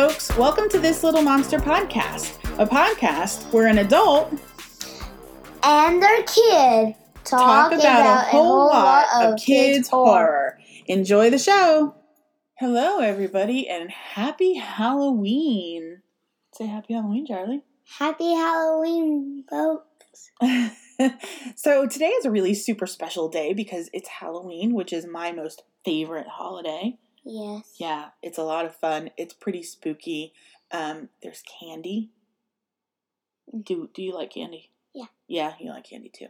folks. Welcome to this Little Munster podcast, a podcast where an adult and their kid talk, about, a whole lot, of kids' horror. Enjoy the show. Hello, everybody, and happy Halloween. Say happy Halloween, Charlie. Happy Halloween, folks. so, today is a really super special day because it's Halloween, which is my most favorite holiday. Yes. Yeah, it's a lot of fun. It's pretty spooky. Um, there's candy. Do do you like candy? Yeah. Yeah, you like candy too.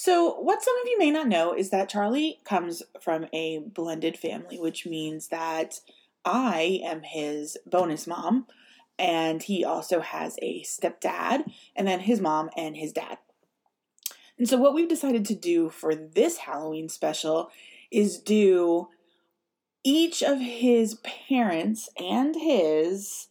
So, what some of you may not know is that Charlie comes from a blended family, which means that I am his bonus mom, and he also has a stepdad, and then his mom and his dad. And so, what we've decided to do for this Halloween special is do each of his parents and his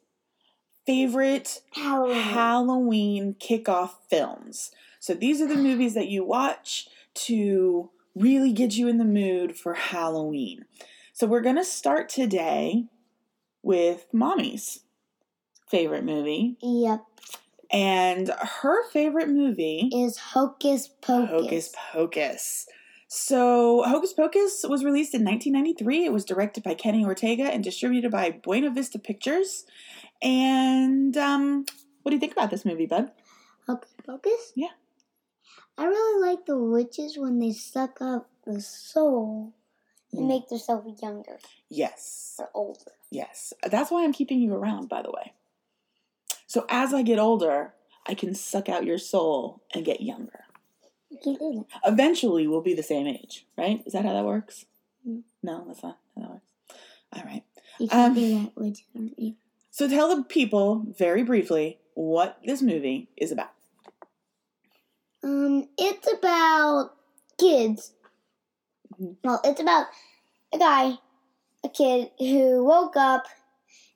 favorite Halloween. Halloween kickoff films. So these are the movies that you watch to really get you in the mood for Halloween. So we're going to start today with Mommy's favorite movie. Yep. And her favorite movie Is Hocus Pocus. Hocus Pocus. So, Hocus Pocus was released in 1993. It was directed by Kenny Ortega and distributed by Buena Vista Pictures. And um, what do you think about this movie, bud? Hocus Pocus? Yeah. I really like the witches when they suck up the soul and Mm. make themselves younger Yes. or older. Yes. That's why I'm keeping you around, by the way. So, as I get older, I can suck out your soul and get younger. You can do that. Eventually, we'll be the same age, right? Is that how that works? Mm. No, that's not how that works. All right. You can Um, do that, witches, you? So, tell the people very briefly what this movie is about. Um, it's about kids. Mhm. Well, it's about a guy, a kid who woke up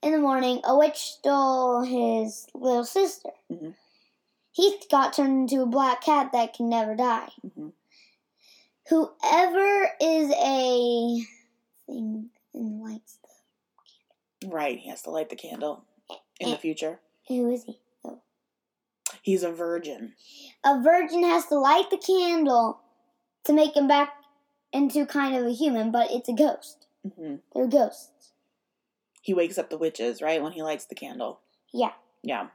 in the morning. A witch stole his little sister. Mhm. He got turned into a black cat that can never die. hmm Whoever is a thing and lights the Right. He has to light the candle in the future. who is he? Oh. He's a virgin. A virgin has to light the candle to make him back into kind of a human, but it's a ghost. hmm They're ghosts. He wakes up the witches, right, when he lights the candle. Yeah. Yeah.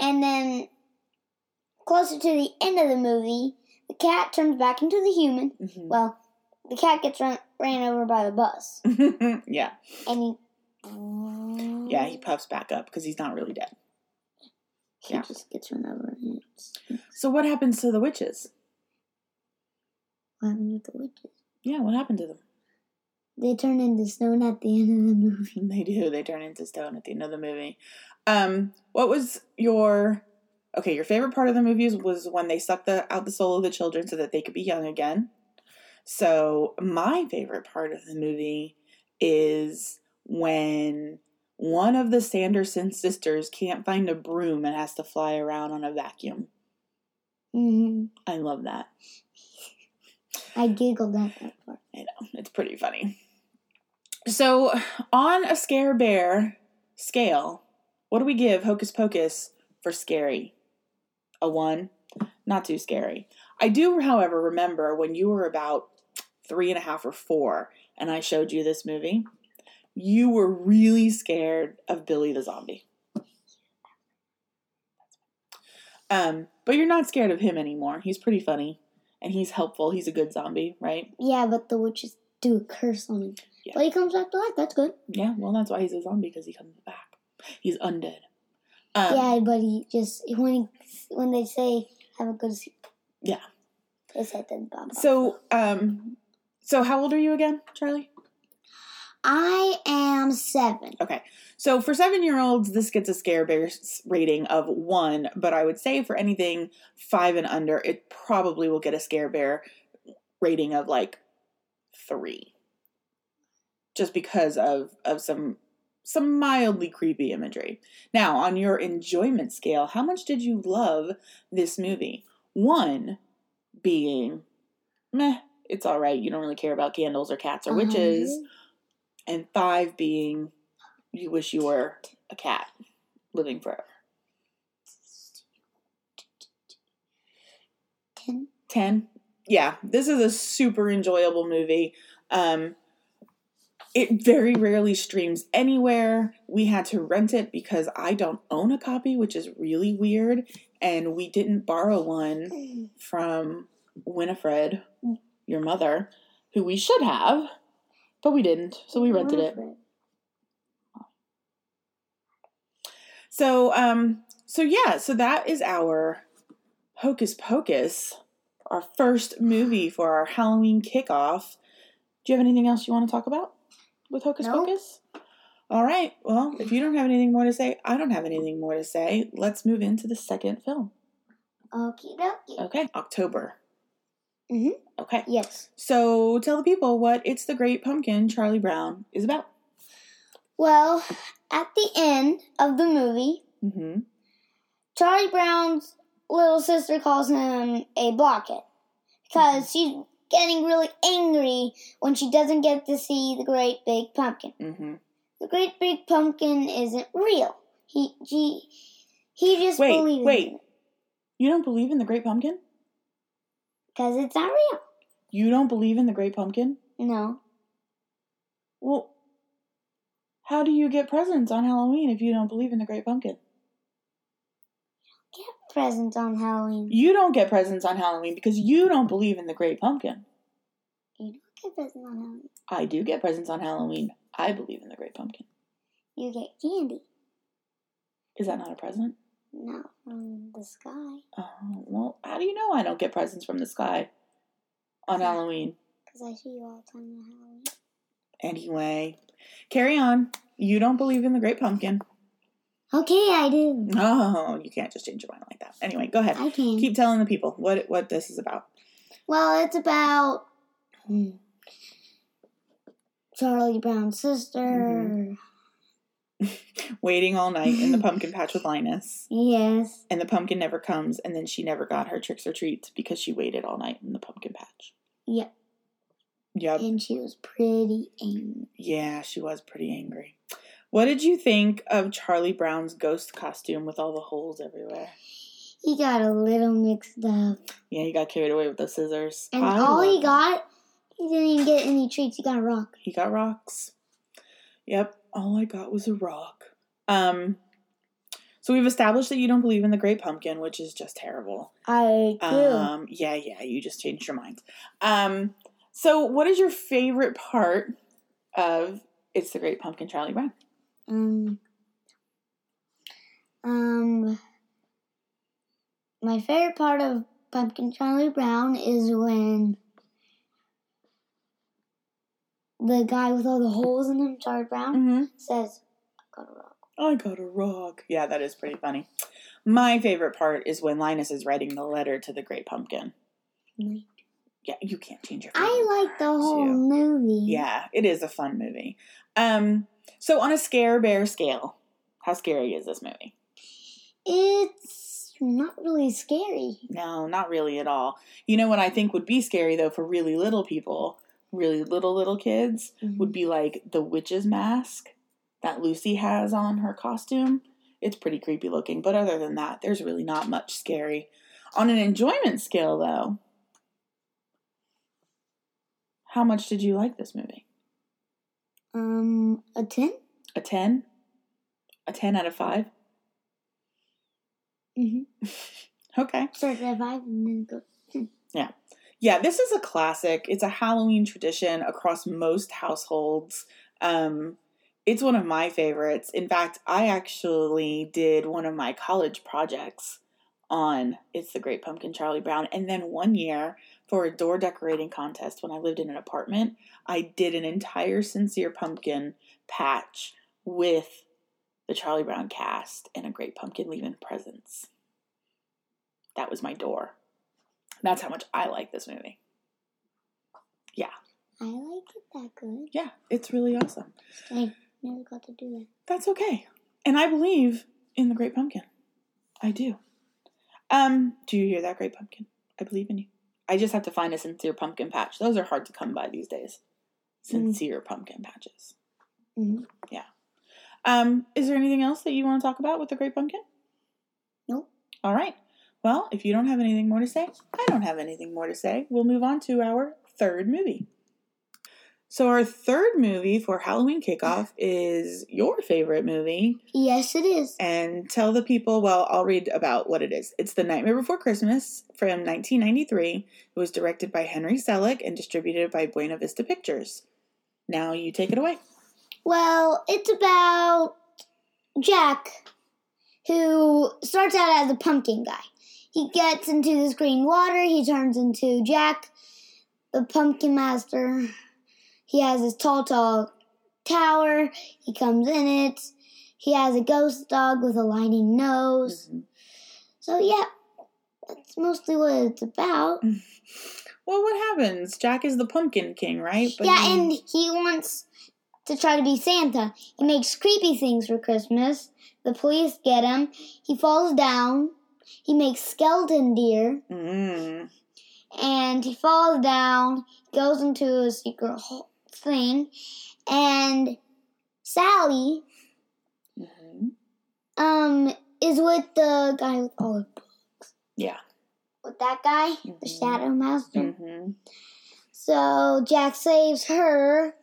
And then closer to the end of the movie, the cat turns back into the human. hmm Well, the cat gets run, ran over by the bus, yeah. and he Yeah, he puffs back up because he's not really dead. he yeah. just gets run over. And So, what happens to the witches? what happened with the witches? Yeah, what happened to them? They turn into stone at the end of the movie. They do. They turn into stone at the end of the movie. Um, what was your okay? Your favorite part of the movies was when they sucked the, out the soul of the children so that they could be young again. So my favorite part of the movie is when one of the Sanderson sisters can't find a broom and has to fly around on a vacuum. hmm I love that. I giggled at that part. I know it's pretty funny. So, on a scare bear scale, what do we give Hocus Pocus for scary? A one, not too scary. I do, however, remember when you were about three and a half or four, and I showed you this movie. You were really scared of Billy the zombie. Um, but you're not scared of him anymore. He's pretty funny, and he's helpful. He's a good zombie, right? Yeah, but the witches do a curse on him. Yeah. But he comes back to life. That's good. Yeah, well, that's why he's a zombie because he comes back. He's undead. Um, yeah, but he just when he when they say have a good sleep. Yeah. Then. So, um, so how old are you again, Charlie? I am seven. Okay. So for seven year olds, this gets a scare bear rating of one, but I would say for anything five and under, it probably will get a scare bear rating of like three. Just because of of some some mildly creepy imagery. Now, on your enjoyment scale, how much did you love this movie? One being meh, it's all right. You don't really care about candles or cats or witches. Um, And five being you wish you were a cat living forever? Ten. 10 yeah this is a super enjoyable movie um it very rarely streams anywhere. We had to rent it because i don't own a copy which is really weird and we didn't borrow one from winifred your mother who we should have but we didn't so we rented it. So um so yeah so that is our hocus pocus our first movie for our Halloween kickoff. Do you have anything else you want to talk about with Hocus Nope. Pocus? All right. Well, if you don't have anything more to say, I don't have anything more to say. Let's move into the second film. Okie dokie. Okay. October. Mhm. Okay. Yes. So tell the people what It's the Great Pumpkin, Charlie Brown, is about. Well, at the end of the movie, Mm-hmm. Charlie Brown's little sister calls him a blockhead because she's getting really angry when she doesn't get to see the great big pumpkin. Mm-hmm. The great big pumpkin isn't real. He he he just Wait, believes wait. You don't believe in the Great Pumpkin? because it's not real. You don't believe in the Great Pumpkin? No, Well, how do you get presents on Halloween if you don't believe in the Great Pumpkin? Presents on Halloween. You don't get presents on Halloween because you don't believe in the Great Pumpkin. You don't get presents on Halloween. I do get presents on Halloween. I believe in the Great Pumpkin. You get candy. Is that not a present? Not from the sky. Oh, well, how do you know I don't get presents from the sky on Halloween? Because I see you all the time on Halloween. Anyway, carry on. You don't believe in the Great Pumpkin. Okay, I do. Oh, you can't just change your mind like that. Anyway, go ahead. I can. Keep telling the people what what this is about. Well, it's about hmm, Charlie Brown's sister. Mhm. Waiting all night in the pumpkin patch with Linus. Yes. and the pumpkin never comes and then she never got her tricks or treats because she waited all night in the pumpkin patch Yep. yep And she was pretty angry. yeah she was pretty angry what did you think of charlie brown's ghost costume with all the holes everywhere He got a little mixed up. yeah he got carried away with the scissors And I all he got, he didn't even get any treats. He got a rock. he got rocks yep all i got was a rock um so we've established that you don't believe in the great pumpkin which is just terrible I do. Um, yeah, yeah, you just changed your mind. Um, so what is your favorite part of It's the Great Pumpkin Charlie Brown? Um, um, my favorite part of Pumpkin Charlie Brown is when the guy with all the holes in him, Charlie Brown, Mm-hmm. says, "I got a rock." I got a rock. Yeah, that is pretty funny. My favorite part is when Linus is writing the letter to the Great Pumpkin. Yeah, you can't change your I like the whole too. movie. Yeah, it is a fun movie. Um, so on a scare bear scale, how scary is this movie? It's not really scary. No, not really at all. You know what I think would be scary though for really little people, really little little kids, mm-hmm. would be like the witch's mask that Lucy has on her costume. It's pretty creepy looking, but other than that, there's really not much scary. On an enjoyment scale though, how much did you like this movie? Um, a 10? A 10? A 10 out of 5? Mm-hmm. Okay. Start at 5 and then go. Yeah, Yeah, this is a classic. It's a Halloween tradition across most households. Um, it's one of my favorites. In fact, I actually did one of my college projects on It's the Great Pumpkin Charlie Brown. And then one year for a door decorating contest when I lived in an apartment, I did an entire Sincere Pumpkin patch with the Charlie Brown cast and a Great Pumpkin leaving presents. That was my door. That's how much I like this movie. Yeah. I like it that good. Yeah, it's really awesome. I never got to do that. That's okay. And I believe in the Great Pumpkin. I do. Um, do you hear that, Great Pumpkin? I believe in you. I just have to find a sincere pumpkin patch. Those are hard to come by these days. Sincere pumpkin patches. Mhm. Yeah. Um, is there anything else that you want to talk about with the Great Pumpkin? Nope. All right. Well, if you don't have anything more to say, I don't have anything more to say. We'll move on to our third movie. So, our third movie for Halloween kickoff is your favorite movie. Yes, it is. And tell the people, well, I'll read about what it is. It's The Nightmare Before Christmas from 1993. It was directed by Henry Selick and distributed by Buena Vista Pictures. Now you take it away. Well, it's about Jack, who starts out as a pumpkin guy. He gets into this green water. He turns into Jack, the pumpkin master. He has his tall, tall tower. He comes in it. He has a ghost dog with a lightning nose. Mhm. So, yeah, that's mostly what it's about. Well, what happens? Jack is the Pumpkin King, right? But yeah, and he wants to try to be Santa. He makes creepy things for Christmas. The police get him. He falls down. He makes skeleton deer, Mm. and he falls down. Goes into a secret hole thing, and Sally Mhm. um is with the guy with all the books. Yeah. With that guy, the Mhm. Shadow Master. hmm So Jack saves her.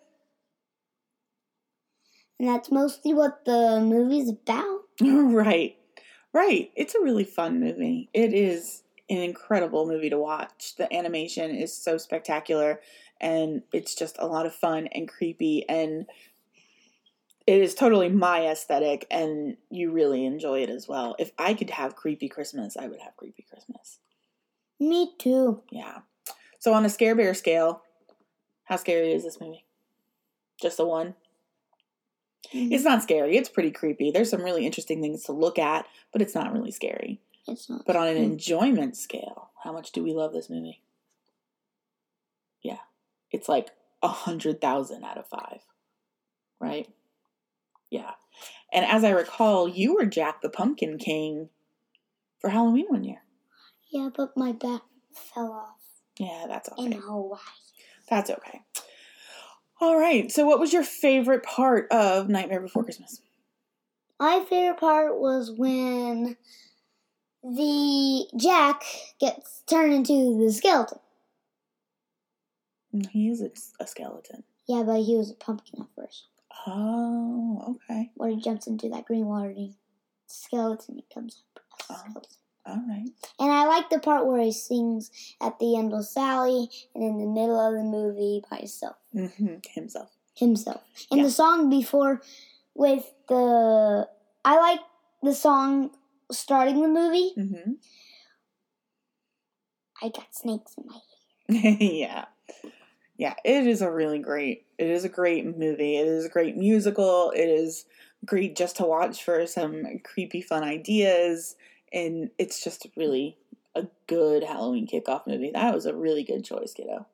And that's mostly what the movie's about. right. Right. It's a really fun movie. It is an incredible movie to watch. The animation is so spectacular and it's just a lot of fun and creepy and it is totally my aesthetic and you really enjoy it as well. If I could have creepy Christmas, I would have creepy Christmas. Me too. Yeah. So on a scare bear scale, how scary is this movie? Just a one? Mm-hmm. It's not scary. It's pretty creepy. There's some really interesting things to look at, but it's not really scary. It's not. But on an enjoyment scale, how much do we love this movie? It's like a hundred thousand out of five. Right? Yeah. And as I recall, you were Jack the Pumpkin King for Halloween one year. Yeah, but my back fell off Yeah, that's okay. in Hawaii. That's okay. All right. So, what was your favorite part of Nightmare Before Christmas? My favorite part was when the Jack gets turned into the skeleton. He is a, a skeleton. Yeah, but he was a pumpkin at first. Oh, okay. Where he jumps into that green water and he skeleton he comes up. Oh. All right. And I like the part where he sings at the end with Sally and in the middle of the movie by himself. hmm Himself. Himself. And Yeah. the song before with the I like the song starting the movie. hmm I got snakes in my hair. yeah. Yeah, it is a really great. It is a great movie. It is a great musical. It is great just to watch for some creepy fun ideas and it's just really a good Halloween kickoff movie. That was a really good choice, kiddo.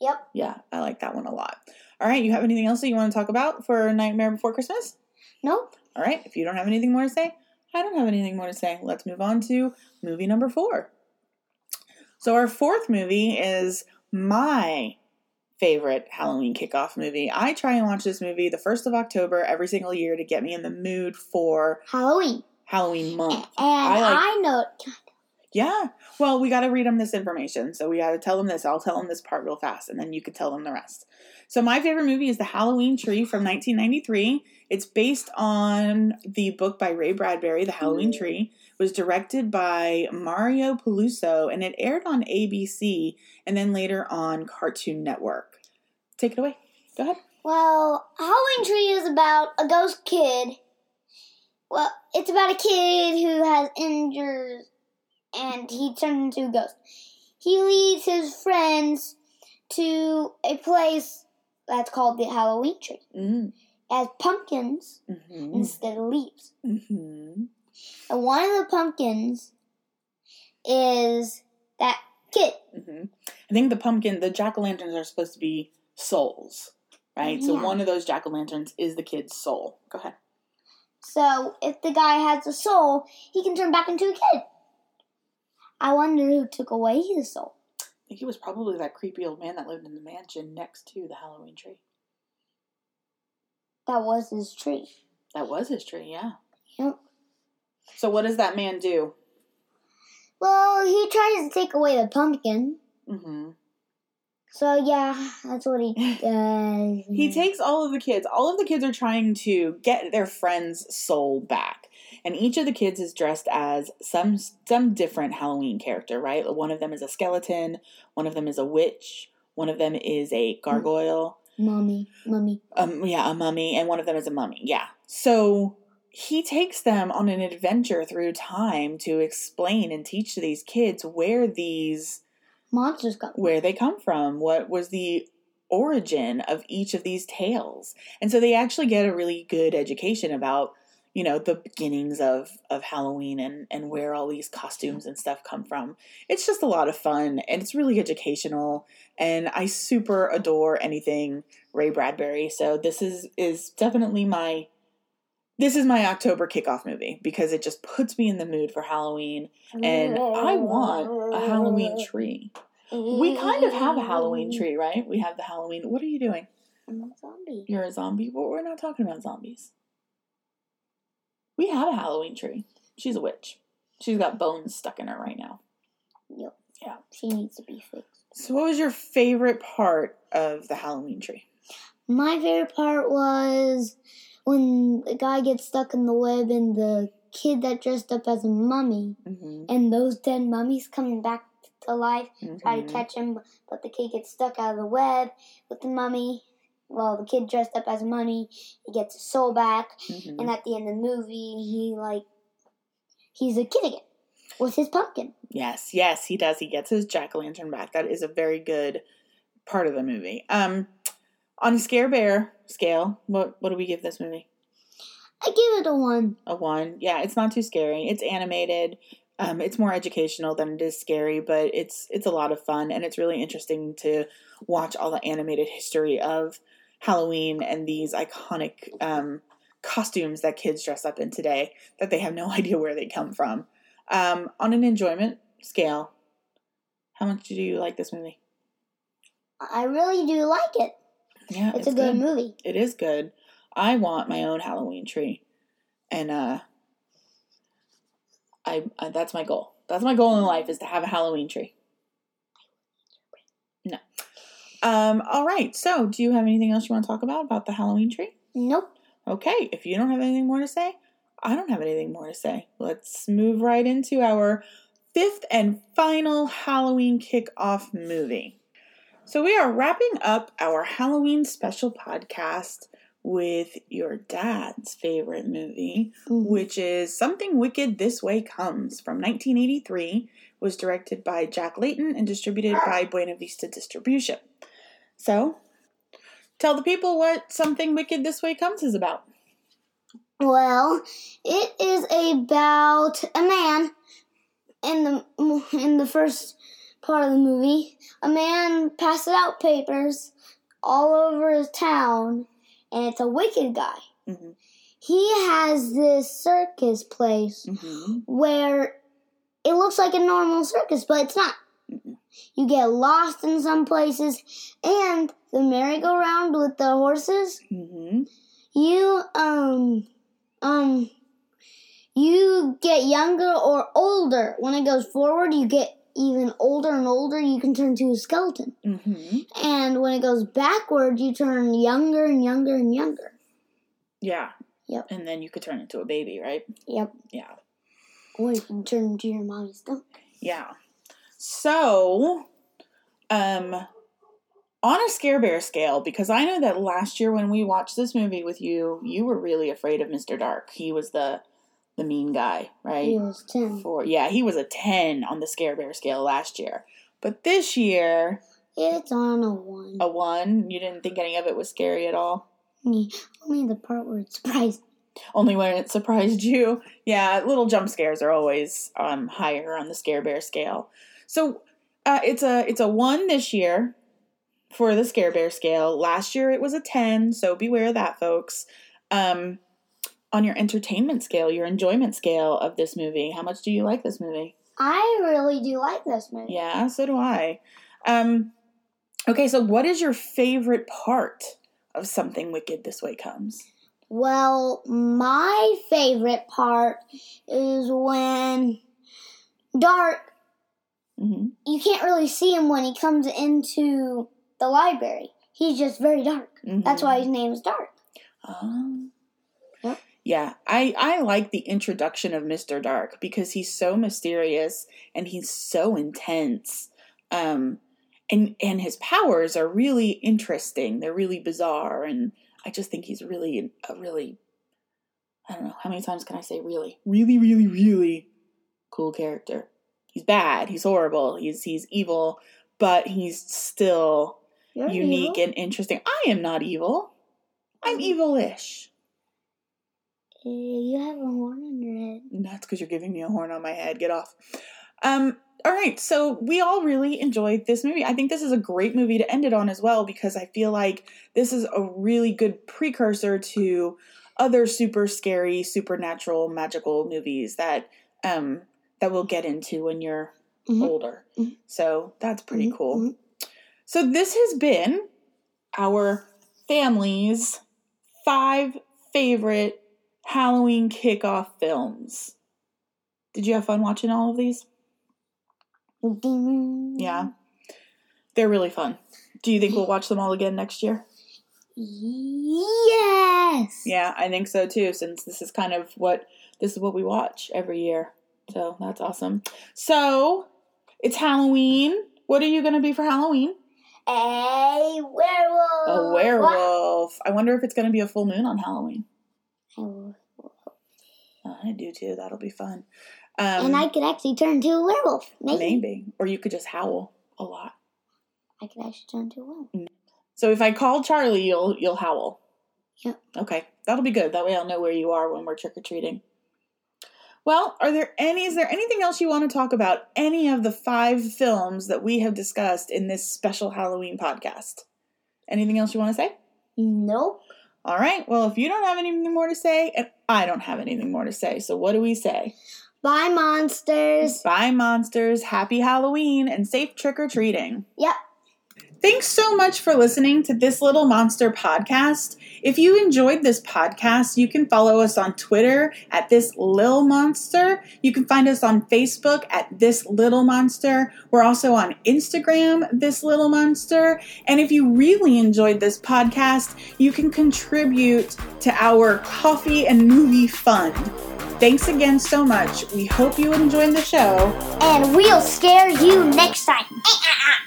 Yep. Yeah, I like that one a lot. All right, you have anything else that you want to talk about for Nightmare Before Christmas? Nope. All right, if you don't have anything more to say, I don't have anything more to say. Let's move on to movie number four. So, our fourth movie is my favorite Halloween kickoff movie. I try and watch this movie the 1st of October every single year to get me in the mood for Halloween. Halloween month. And. I, like- know Yeah. Well, we got to read them this information. So we got to tell them this. I'll tell them this part real fast and then you could tell them the rest. So my favorite movie is The Halloween Tree from 1993. It's based on the book by Ray Bradbury, The Halloween mm. Tree. Was directed by Mario Piluso and it aired on ABC and then later on Cartoon Network. Take it away. Go ahead. Well, Halloween Tree is about a ghost kid. Well, it's about a kid who has injured and he turned into a ghost. He leads his friends to a place that's called the Halloween Tree Mm-hmm. as pumpkins Mm-hmm. instead of leaves. Mm-hmm. And one of the pumpkins is that kid. hmm I think the pumpkin, the jack o' lanterns are supposed to be souls, right? So one of those jack o' lanterns is the kid's soul. Go ahead. So if the guy has a soul, he can turn back into a kid. I wonder who took away his soul. I think it was probably that creepy old man that lived in the mansion next to the Halloween tree. That was his tree. That was his tree, yeah. Yep. So what does that man do? Well, he tries to take away the pumpkin. Mm-hmm. So yeah, that's what he does. He takes all of the kids. All of the kids are trying to get their friend's soul back. And each of the kids is dressed as some some different Halloween character, right? One of them is a skeleton, one of them is a witch, one of them is a gargoyle. Mommy, mummy. Um yeah, a mummy, and one of them is a mummy. Yeah. So he takes them on an adventure through time to explain and teach to these kids where these Monsters come. where they come from, what was the origin of each of these tales. And so they actually get a really good education about, you know, the beginnings of of Halloween and and where all these costumes and stuff come from. It's just a lot of fun and it's really educational and I super adore anything Ray Bradbury. So this is is definitely my this is my October kickoff movie because it just puts me in the mood for Halloween and I want a Halloween tree. We kind of have a Halloween tree, right? We have the Halloween. What are you doing? I'm a zombie. You're a zombie? Well, we're not talking about zombies. We have a Halloween tree. She's a witch. She's got bones stuck in her right now. Yep. Yeah. She needs to be fixed. So, what was your favorite part of the Halloween tree? My favorite part was when the guy gets stuck in the web and the kid that dressed up as a mummy Mm-hmm. and those dead mummies coming back to life try Mm-hmm. to catch him, but the kid gets stuck out of the web with the mummy. Well, the kid dressed up as a mummy, he gets his soul back, Mhm. and at the end of the movie, he like he's a kid again with his pumpkin. Yes, yes, he does. He gets his jack o' lantern back. That is a very good part of the movie. Um, on a scare bear scale, what what do we give this movie? I give it a one. A one. Yeah, it's not too scary. It's animated. Um, it's more educational than it is scary, but it's it's a lot of fun and it's really interesting to watch all the animated history of Halloween and these iconic um, costumes that kids dress up in today that they have no idea where they come from. Um, on an enjoyment scale, how much do you like this movie? I really do like it. Yeah, It's, a good, movie. It is good. I want my own Halloween tree, and uh, I, I that's my goal. That's my goal in life is to have a Halloween tree. No. Um. All right. So, do you have anything else you want to talk about about the Halloween tree? Nope. Okay. If you don't have anything more to say, I don't have anything more to say. Let's move right into our fifth and final Halloween kickoff movie. So, we are wrapping up our Halloween special podcast with your dad's favorite movie, which is Something Wicked This Way Comes from 1983, was directed by Jack Clayton and distributed by Buena Vista Distribution. So, tell the people what Something Wicked This Way Comes is about. Well, it is about a man in the in the first part of the movie. A man passes out papers all over his town, and it's a wicked guy. Mm-hmm. He has this circus place Mm-hmm. where it looks like a normal circus, but it's not. Mm-mm. You get lost in some places, and the merry-go-round with the horses. Mm-hmm. You um um you get younger or older. When it goes forward, you get even older and older. You can turn to a skeleton, Mm-hmm. and when it goes backward, you turn younger and younger and younger. Yeah. Yep. And then you could turn into a baby, right? Yep. Yeah. Or you can turn into your mommy's stomach. Yeah. So, um, on a scare bear scale, because I know that last year when we watched this movie with you, you were really afraid of Mr. Dark. He was the the mean guy, right? He was ten. For yeah, he was a ten on the scare bear scale last year. But this year, It's on a one. a one. You didn't think any of it was scary at all. Only only the part where it surprised. Only when it surprised you. Yeah, little jump scares are always um, higher on the scare bear scale. So uh, it's a it's a one this year for the scare bear scale. Last year it was a ten, so beware of that, folks. Um, on your entertainment scale, your enjoyment scale of this movie, how much do you like this movie? I really do like this movie. Yeah, so do I. Um, okay, so what is your favorite part of Something Wicked This Way Comes? Well, my favorite part is when Dark, hmm you can't really see him when he comes into the library. He's just very dark. That's why his name is Dark. Um, Yep. Yeah, I I like the introduction of Mr. Dark because he's so mysterious and he's so intense. Um and and his powers are really interesting. They're really bizarre and I just think he's really a really I don't know, how many times can I say really? Really really really cool character. He's bad, he's horrible, he's he's evil, but he's still You're unique evil. and interesting. I am not evil. I'm evil-ish. Uh, you have a horn on your head. That's because you're giving me a horn on my head. Get off. Um, all right, so we all really enjoyed this movie. I think this is a great movie to end it on as well because I feel like this is a really good precursor to other super scary, supernatural, magical movies that um that we'll get into when you're Mhm. older. Mhm. So that's pretty Mhm, cool. mhm. So this has been our family's five favorite Halloween kickoff films. Did you have fun watching all of these? Yeah. They're really fun. Do you think we'll watch them all again next year? Yes. Yeah, I think so too, since this is kind of what this is what we watch every year. So that's awesome. So it's Halloween. What are you gonna be for Halloween? A werewolf. A werewolf. I wonder if it's gonna be a full moon on Halloween. Oh. Oh, I do too. That'll be fun. Um, and I could actually turn into a werewolf. Maybe. maybe, or you could just howl a lot. I could actually turn into a werewolf. So if I call Charlie, you'll you'll howl. Yep. Okay, that'll be good. That way I'll know where you are when we're trick or treating. Well, are there any? Is there anything else you want to talk about? Any of the five films that we have discussed in this special Halloween podcast? Anything else you want to say? Nope. All right. Well, if you don't have anything more to say, and I don't have anything more to say, so what do we say? Bye, monsters. Bye, monsters. Happy Halloween and safe trick or treating. Yep. Thanks so much for listening to This Little Munster podcast. If you enjoyed this podcast, you can follow us on Twitter at This Lil Monster. You can find us on Facebook at This Little Munster. We're also on Instagram, This Little Munster. And if you really enjoyed this podcast, you can contribute to our coffee and movie fund. Thanks again so much. We hope you enjoyed the show. And we'll scare you next time.